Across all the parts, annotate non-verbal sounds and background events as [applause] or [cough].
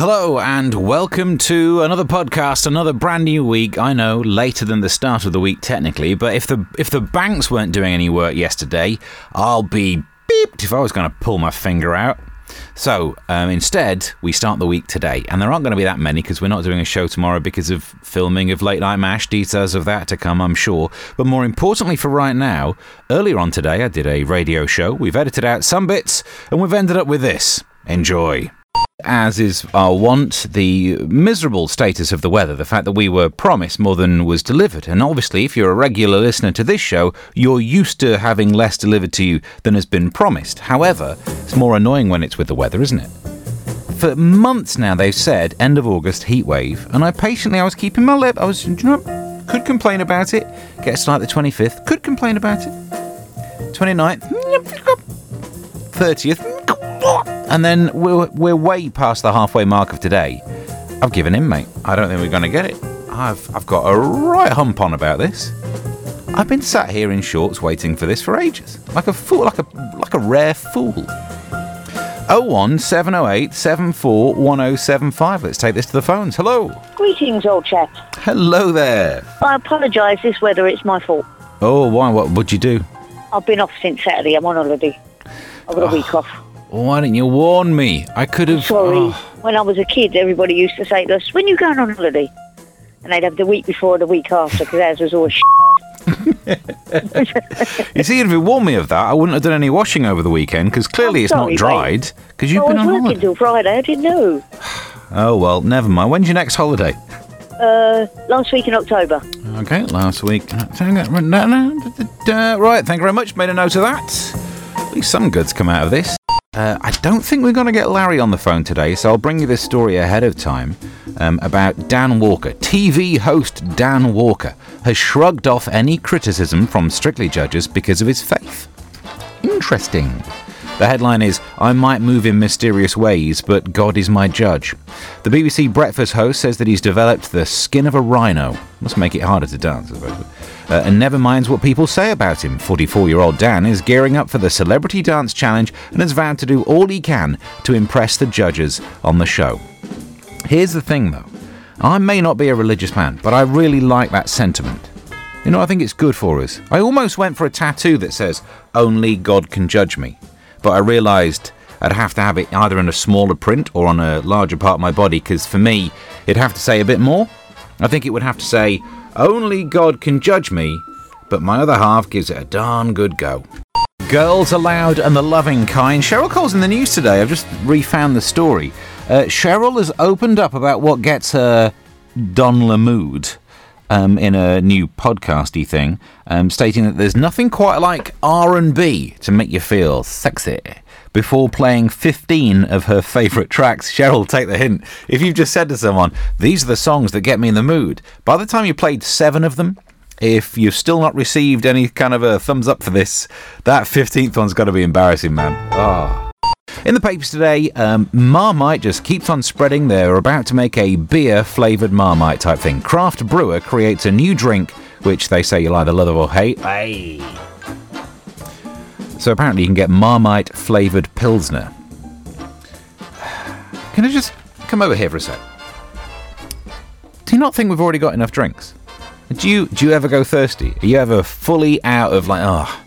Hello and welcome to another podcast, another brand new week. I know later than the start of the week technically, but if the if the banks weren't doing any work yesterday, I'll be beeped if I was going to pull my finger out. So um, instead, we start the week today, and there aren't going to be that many because we're not doing a show tomorrow because of filming of Late Night Mash. Details of that to come, I'm sure. But more importantly for right now, earlier on today, I did a radio show. We've edited out some bits, and we've ended up with this. Enjoy. As is our wont, the miserable status of the weather, the fact that we were promised more than was delivered. And obviously, if you're a regular listener to this show, you're used to having less delivered to you than has been promised. However, it's more annoying when it's with the weather, isn't it? For months now, they've said end of August heat wave, and I patiently I was keeping my lip. I was, you know, could complain about it. Gets like the 25th, could complain about it. 29th, 30th, and then we're, we're way past the halfway mark of today. I've given in, mate. I don't think we're going to get it. I've, I've got a right hump on about this. I've been sat here in shorts waiting for this for ages, like a fool, like a like a rare fool. 01 708 74 1075. Let's take this to the phones. Hello. Greetings, old chap. Hello there. I apologise this weather, it's my fault. Oh, why? What would you do? I've been off since Saturday, I'm on holiday. I've got a week off. Why didn't you warn me? I could have. Sorry. oh. When I was a kid, everybody used to say to us, when you going on holiday? And they'd have the week before the week after, because ours was always [laughs] You see, if you warned me of that, I wouldn't have done any washing over the weekend because clearly it's sorry, not dried. Because you've I been was on working holiday. till Friday, I didn't know. [sighs] Oh well, never mind. When's your next holiday? Uh, last week in October. Okay, last week. Right, thank you very much. Made a note of that. At least some goods come out of this. Uh, I don't think we're going to get Larry on the phone today, so I'll bring you this story ahead of time um, about Dan Walker. TV host Dan Walker has shrugged off any criticism from Strictly judges because of his faith. Interesting. The headline is I might move in mysterious ways, but God is my judge. The BBC Breakfast host says that he's developed the skin of a rhino. Must make it harder to dance, I suppose. Uh, and never minds what people say about him. 44 year old Dan is gearing up for the Celebrity Dance Challenge and has vowed to do all he can to impress the judges on the show. Here's the thing though I may not be a religious man, but I really like that sentiment. You know, I think it's good for us. I almost went for a tattoo that says, Only God can judge me. But I realised I'd have to have it either in a smaller print or on a larger part of my body, because for me, it'd have to say a bit more. I think it would have to say, Only God can judge me, but my other half gives it a darn good go. Girls Aloud and the Loving Kind. Cheryl Cole's in the news today. I've just refound the story. Uh, Cheryl has opened up about what gets her Don Lamood um, in a new podcasty thing, um, stating that there's nothing quite like R&B to make you feel sexy. Before playing 15 of her favourite tracks, Cheryl, take the hint. If you've just said to someone, these are the songs that get me in the mood, by the time you played seven of them, if you've still not received any kind of a thumbs up for this, that 15th one's got to be embarrassing, man. Oh. In the papers today, um, Marmite just keeps on spreading. They're about to make a beer flavoured Marmite type thing. Craft brewer creates a new drink, which they say you'll either love or hate. Hey. So apparently you can get Marmite flavoured Pilsner. Can I just come over here for a sec? Do you not think we've already got enough drinks? Do you do you ever go thirsty? Are you ever fully out of like, oh,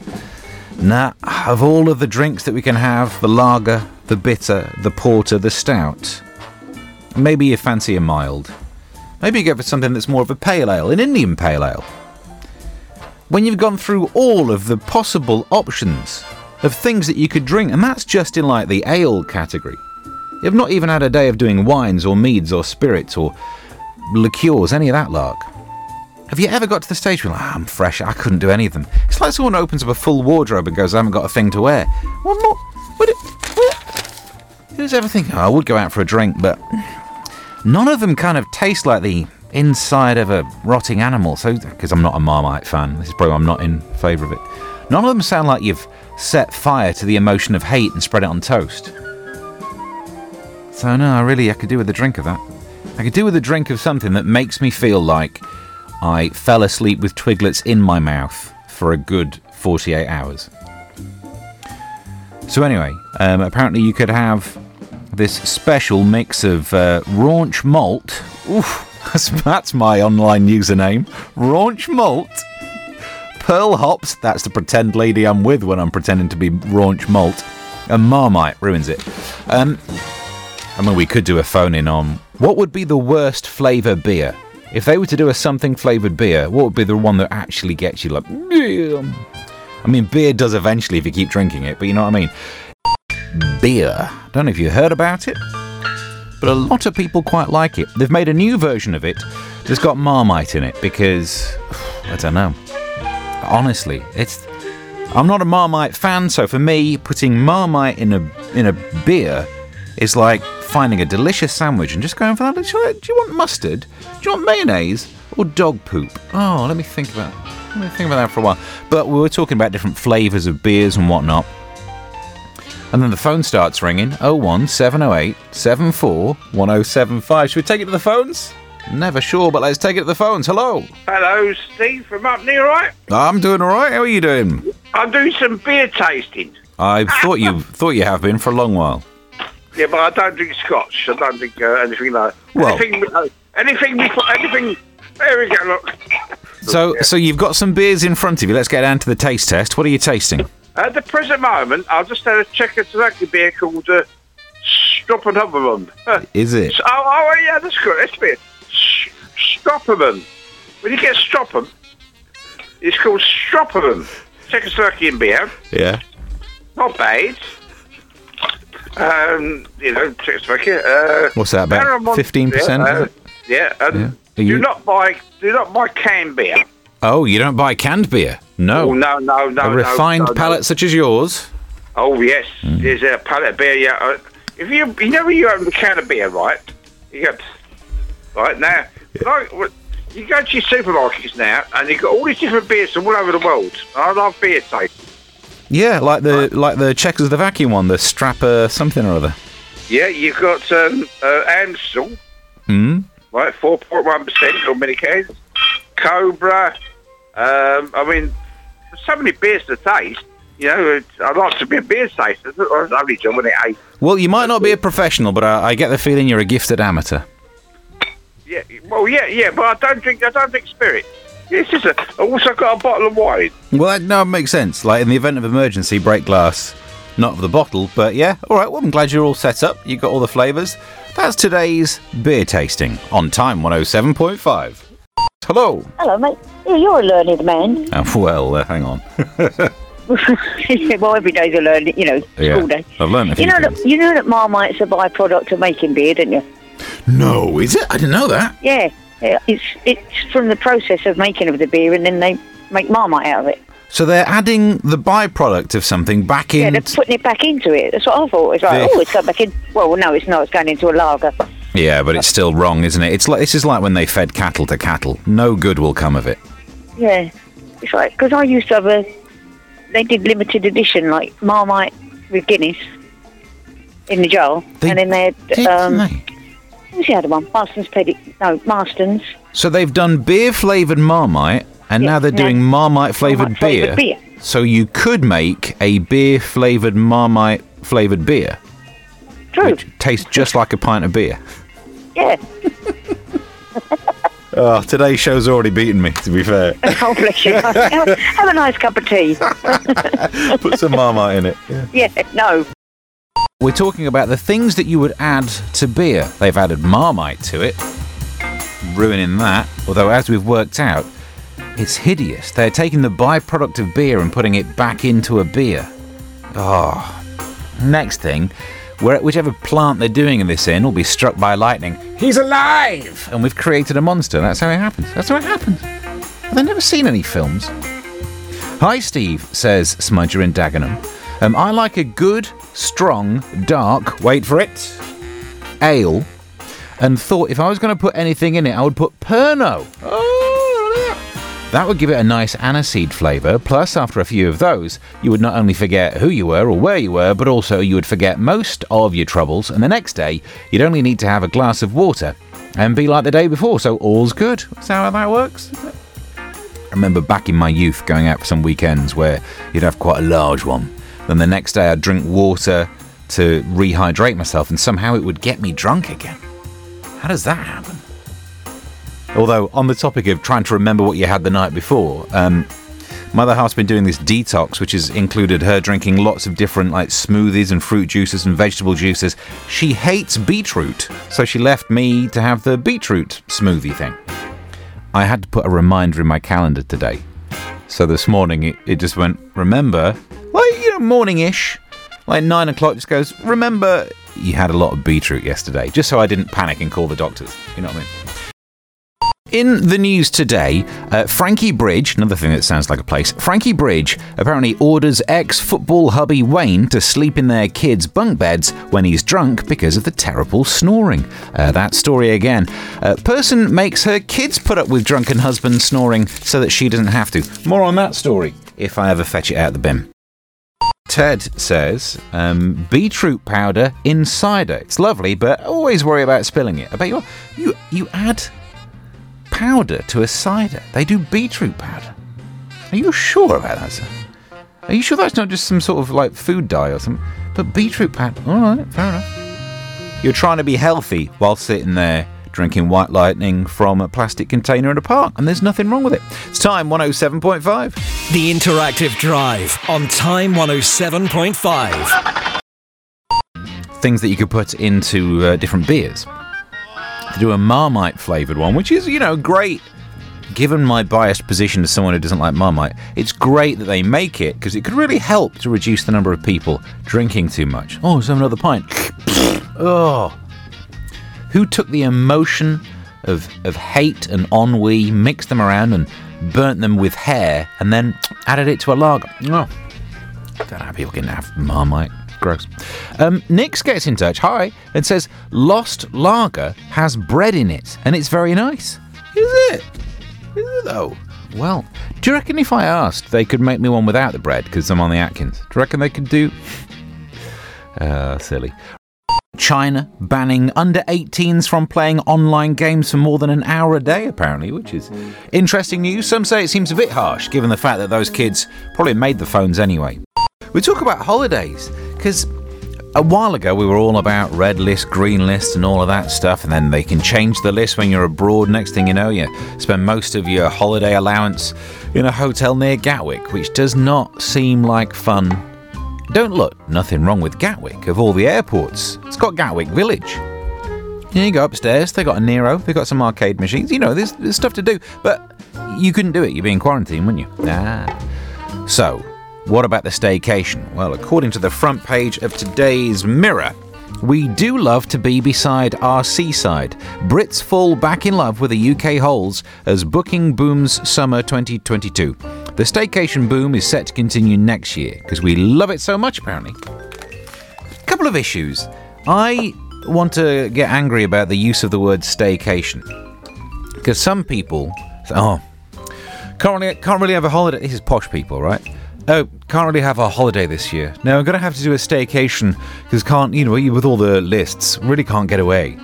nah, of all of the drinks that we can have, the lager, the bitter, the porter, the stout, maybe you fancy a mild. Maybe you go for something that's more of a pale ale, an Indian pale ale. When you've gone through all of the possible options of things that you could drink, and that's just in like the ale category. You've not even had a day of doing wines or meads or spirits or liqueurs, any of that lark. Have you ever got to the stage where like, "Ah, I'm fresh, I couldn't do any of them? It's like someone opens up a full wardrobe and goes, I haven't got a thing to wear. It, what? Who's ever thinking, oh, I would go out for a drink, but none of them kind of taste like the inside of a rotting animal. So, because I'm not a Marmite fan, this is probably why I'm not in favour of it. None of them sound like you've set fire to the emotion of hate and spread it on toast. So, no, I really, I could do with a drink of that. I could do with a drink of something that makes me feel like I fell asleep with twiglets in my mouth for a good 48 hours. So, anyway, um, apparently you could have this special mix of uh, raunch malt. Oof, [laughs] that's, that's my online username. Raunch malt. Pearl hops. That's the pretend lady I'm with when I'm pretending to be raunch malt. And Marmite ruins it. Um, I mean, we could do a phone in on what would be the worst flavour beer. If they were to do a something flavoured beer, what would be the one that actually gets you like? "Yeah." I mean, beer does eventually if you keep drinking it, but you know what I mean. Beer. Don't know if you heard about it, but a lot of people quite like it. They've made a new version of it that's got Marmite in it because [sighs] I don't know. Honestly, it's I'm not a Marmite fan, so for me, putting Marmite in a in a beer is like finding a delicious sandwich and just going for that. Do you, want mustard? Do you want mayonnaise or dog poop? Oh, let me think about let me think about that for a while. But we were talking about different flavours of beers and whatnot. And then the phone starts ringing 01 708 74 1075. Should we take it to the phones? Never sure, but let's take it to the phones. Hello. Hello, Steve from up near, right? I'm doing all right. How are you doing? I'm doing some beer tasting. I thought you thought you have been for a long while. Yeah, but I don't drink scotch. I don't drink uh, anything like Well- anything. Uh, anything before anything. There we go. Look. So so you've got some beers in front of you. Let's get down to the taste test. What are you tasting? At the present moment, I've just had a Czechoslovakian beer called uh, Stroppenhubberman. Uh, [laughs] Is it? oh, oh, yeah, that's good. That's beer. S- When you get Stroppen, it's called Stropperman. Czechoslovakian beer. Yeah. Not bad. Um, you know, Czechoslovakia. Uh, What's that about? 15%, Yeah, is uh, it? yeah. And Yeah. Are do you- not buy do not buy canned beer. Oh, you don't buy canned beer? No. Oh no no no a refined no, no. palate such as yours. Oh yes, Mm. there's a pallet beer. Yeah. Uh, if you you know when you open the can of beer, right? You got right now. Like, you go to your supermarkets now, and you've got all these different beers from all over the world. I love beer taste. Yeah, like the like the Czechoslovakian one, the Strapper something or other. Yeah, you've got um, uh, Amstel, Hmm. right, four point one percent on many cans. Cobra. Um, I mean, there's so many beers to taste. You know, it's- I like to be a beer taster. It's a lovely job when it ate. Well, you might not be a professional, but I, I get the feeling you're a gifted amateur. Yeah, well, yeah, yeah, but I don't drink. I don't drink spirit. It's just a. I also got a bottle of wine. Well, that no, it makes sense. Like in the event of emergency, break glass, not of the bottle, but yeah. All right. Well, I'm glad you're all set up. You got all the flavours. That's today's beer tasting on Time 107.5. Hello. Hello, mate. Yeah, you're a learned man. Oh, well, uh, hang on. [laughs] [laughs] well, every day's a learning, you know, Yeah, day. I've learned a few You know things. that you know that Marmite's a byproduct of making beer, don't you? No, is it? I didn't know that. Yeah, yeah. It's it's from the process of making of the beer, and then they make Marmite out of it. So they're adding the byproduct of something back in. Yeah, they're putting it back into it. That's what I thought. It's like, The- oh, it's going back in. Well, no, it's not. It's going into a lager. Yeah, but it's still wrong, isn't it? It's like this is like when they fed cattle to cattle. No good will come of it. Yeah, it's like because I used to have a. They did limited edition like Marmite with Guinness in the jar, They and then they had Didn't um, they? What the other one? Marston's Pedic. No, Marston's. So they've done beer flavoured Marmite, and Yeah, now they're no. doing Marmite flavoured Marmite flavoured beer. So you could make a beer flavoured Marmite flavoured beer, True. which tastes just like a pint of beer. Yeah. [laughs] Oh, today's show's already beaten me. To be fair, [laughs] Oh, bless you. have, [laughs] have a nice cup of tea. put some Marmite in it. Yeah. No. We're talking about the things that you would add to beer. They've added Marmite to it, ruining that. Although, as we've worked out, it's hideous. They're taking the byproduct of beer and putting it back into a beer. Oh. Next thing, whichever plant they're doing in this in will be struck by lightning. He's alive! And we've created a monster. That's how it happens. That's how it happens. I've never seen any films. Hi, Steve, says Smudger in Dagenham. Um, I like a good, strong, dark, wait for it, ale, and thought if I was going to put anything in it, I would put Pernod. Oh, that would give it a nice aniseed flavour. Plus, after a few of those, you would not only forget who you were or where you were, but also you would forget most of your troubles, and the next day, you'd only need to have a glass of water and be like the day before, so all's good. That's how that works. I remember back in my youth going out for some weekends where you'd have quite a large one. Then the next day I'd drink water to rehydrate myself, and somehow it would get me drunk again. How does that happen? Although, on the topic of trying to remember what you had the night before, um, my other half's been doing this detox, which has included her drinking lots of different like smoothies and fruit juices and vegetable juices. She hates beetroot, so she left me to have the beetroot smoothie thing. I had to put a reminder in my calendar today. So this morning it, it just went, remember, like, you know, morning ish, like nine o'clock, just goes, remember you had a lot of beetroot yesterday, just so I didn't panic and call the doctors. You know what I mean? In the news today, uh, Frankie Bridge, another thing that sounds like a place, Frankie Bridge apparently orders ex football hubby Wayne to sleep in their kids' bunk beds when he's drunk because of the terrible snoring. Uh, that story again. Uh, person makes her kids put up with drunken husband snoring so that she doesn't have to. More on that story if I ever fetch it out the bin. Ted says, um, beetroot powder in cider. It's lovely, but always worry about spilling it. I bet you you you add powder to a cider. They do beetroot powder. Are you sure about that, sir? Are you sure that's not just some sort of like food dye or something? But beetroot powder. All right, fair enough. You're trying to be healthy while sitting there drinking white lightning from a plastic container in a park, and there's nothing wrong with it. It's time 107.5. The Interactive Drive on Time 107.5. Things that you could put into uh, different beers. To do a Marmite flavoured one, which is, you know, great. Given my biased position as someone who doesn't like Marmite, it's great that they make it because it could really help to reduce the number of people drinking too much. Oh, have another pint. [laughs] oh. Who took the emotion of, of hate and ennui, mixed them around, and burnt them with hair, and then added it to a lager? Oh. I don't know how people can have Marmite. Gross. Um, Nix gets in touch, hi, and says Lost Lager has bread in it, and it's very nice. Is it? Is it though? Well, do you reckon if I asked, they could make me one without the bread because I'm on the Atkins? Do you reckon they could do? [laughs] Uh, silly. China banning under 18s from playing online games for more than an hour a day, apparently, which is interesting news. Some say it seems a bit harsh, given the fact that those kids probably made the phones anyway. We talk about holidays because a while ago we were all about red list, green list, and all of that stuff, and then they can change the list when you're abroad. Next thing you know, you spend most of your holiday allowance in a hotel near Gatwick, which does not seem like fun. Don't look, nothing wrong with Gatwick of all the airports. It's got Gatwick Village. You go upstairs, they got a Nero, they got some arcade machines, you know, there's, there's stuff to do, but you couldn't do it, you'd be in quarantine, wouldn't you? Nah. So, what about the staycation? Well, according to the front page of today's Mirror, we do love to be beside our seaside. Brits fall back in love with the UK holes as booking booms summer 2022. The staycation boom is set to continue next year because we love it so much, apparently. Couple of issues. I want to get angry about the use of the word staycation because some people say, oh, can't really, can't really have a holiday. This is posh people, right? Oh, can't really have a holiday this year. No, I'm going to have to do a staycation because can't, you know, with all the lists, really can't get away.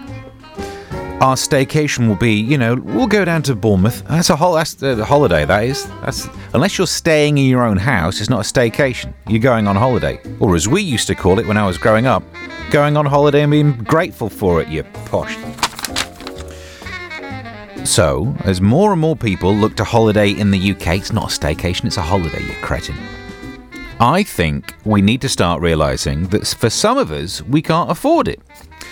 Our staycation will be, you know, we'll go down to Bournemouth. That's a whole, that's a holiday. That is. That's unless you're staying in your own house, it's not a staycation. You're going on holiday, or as we used to call it when I was growing up, going on holiday and being grateful for it. You posh. So, as more and more people look to holiday in the UK, it's not a staycation, it's a holiday, you cretin. I think we need to start realising that for some of us, we can't afford it.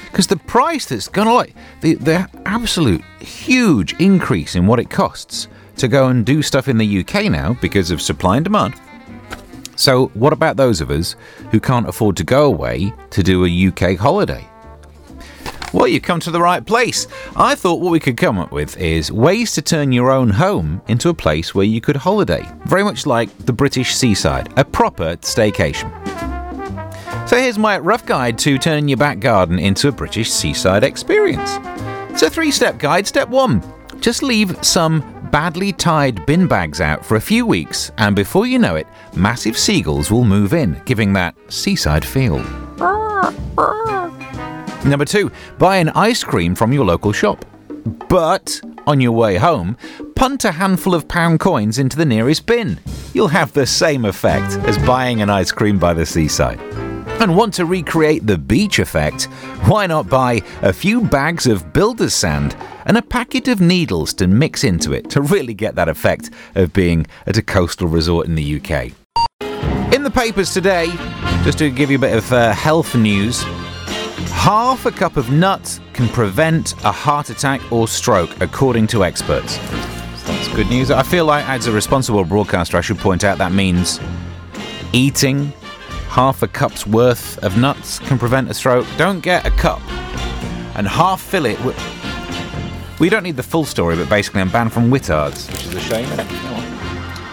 Because the price that's gonna like, the, the absolute huge increase in what it costs to go and do stuff in the UK now because of supply and demand. So, what about those of us who can't afford to go away to do a UK holiday? Well, you've come to the right place. I thought what we could come up with is ways to turn your own home into a place where you could holiday, very much like the British seaside, a proper staycation. So here's my rough guide to turning your back garden into a British seaside experience. It's a three step guide. Step one just leave some badly tied bin bags out for a few weeks, and before you know it, massive seagulls will move in, giving that seaside feel. Ah, ah. Number two, buy an ice cream from your local shop. But on your way home, punt a handful of pound coins into the nearest bin. You'll have the same effect as buying an ice cream by the seaside. And want to recreate the beach effect? Why not buy a few bags of builder's sand and a packet of needles to mix into it to really get that effect of being at a coastal resort in the UK? In the papers today, just to give you a bit of uh, health news, half a cup of nuts can prevent a heart attack or stroke, according to experts. That's good news. I feel like, as a responsible broadcaster, I should point out that means eating half a cup's worth of nuts can prevent a stroke. Don't get a cup and half fill it. With... We don't need the full story, but basically, I'm banned from Whittards, which is a shame.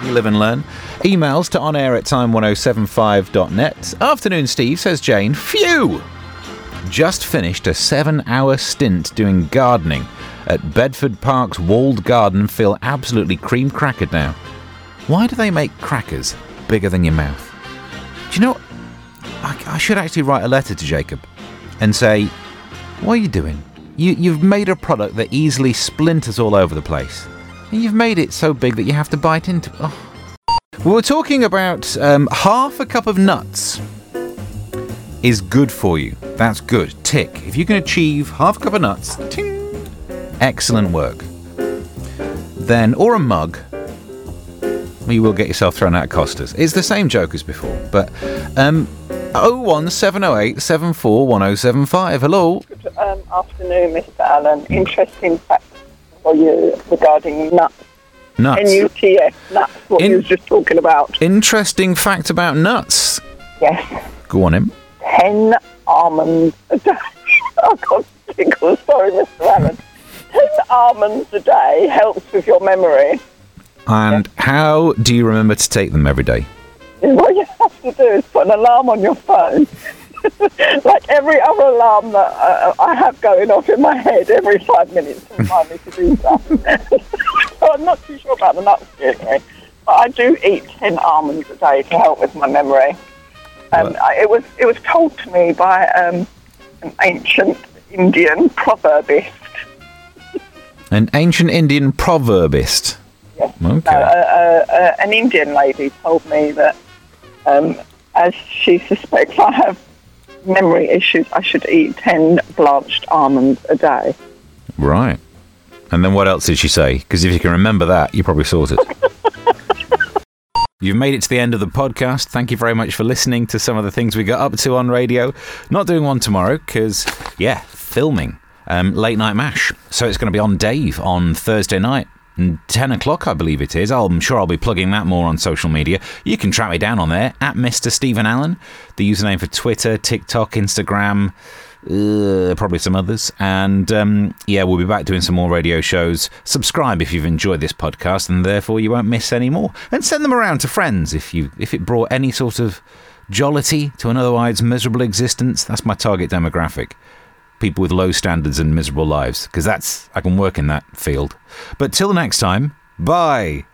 You live and learn. Emails to onair at time1075.net. Afternoon, Steve, says Jane. Phew! Just finished a seven hour stint doing gardening at Bedford Park's walled garden. Feel absolutely cream crackered now. Why do they make crackers bigger than your mouth? Do you know I, I should actually write a letter to Jacob and say, What are you doing? You, you've made a product that easily splinters all over the place. And you've made it so big that you have to bite into it. Oh. We were talking about um, half a cup of nuts is good for you. That's good. Tick. If you can achieve half a cup of nuts, ting, excellent work. Then, or a mug, you will get yourself thrown out of Costas. It's the same joke as before, but um, 01708 741075. Hello. Good um, afternoon, Mr. Allen. Interesting fact for you regarding nuts. Nuts. N-U-T-S, nuts, what In- you was just talking about. Interesting fact about nuts. Yes, Go on, him. 10 almonds [laughs] a day. I can't tickle, sorry, Mr. Allen. 10 almonds a day helps with your memory. And how do you remember to take them every day? [laughs] What you have to do is put an alarm on your phone. [laughs] like every other alarm that uh, I have going off in my head every five minutes to remind me to do something. so I'm not too sure about the nuts anyway. But I do eat 10 almonds a day to help with my memory. Um, I, it was it was told to me by um, an ancient Indian proverbist. An ancient Indian proverbist. Yes. Okay. Uh, uh, uh, an Indian lady told me that um, as she suspects I have memory issues, I should eat 10 blanched almonds a day. Right. And then what else did she say? Because if you can remember that, you probably sorted. [laughs] You've made it to the end of the podcast. Thank you very much for listening to some of the things we got up to on radio. Not doing one tomorrow because, yeah, filming um, Late Night Mash. So it's going to be on Dave on Thursday night. And 10 o'clock, I believe it is. I'm sure I'll be plugging that more on social media. You can track me down on there at Mr. Stephen Allen, the username for Twitter, TikTok, Instagram, uh, probably some others. And um, yeah, we'll be back doing some more radio shows. Subscribe if you've enjoyed this podcast, and therefore you won't miss any more. And send them around to friends if you if it brought any sort of jollity to an otherwise miserable existence. That's my target demographic. People with low standards and miserable lives, because that's I can work in that field. But till next time, bye.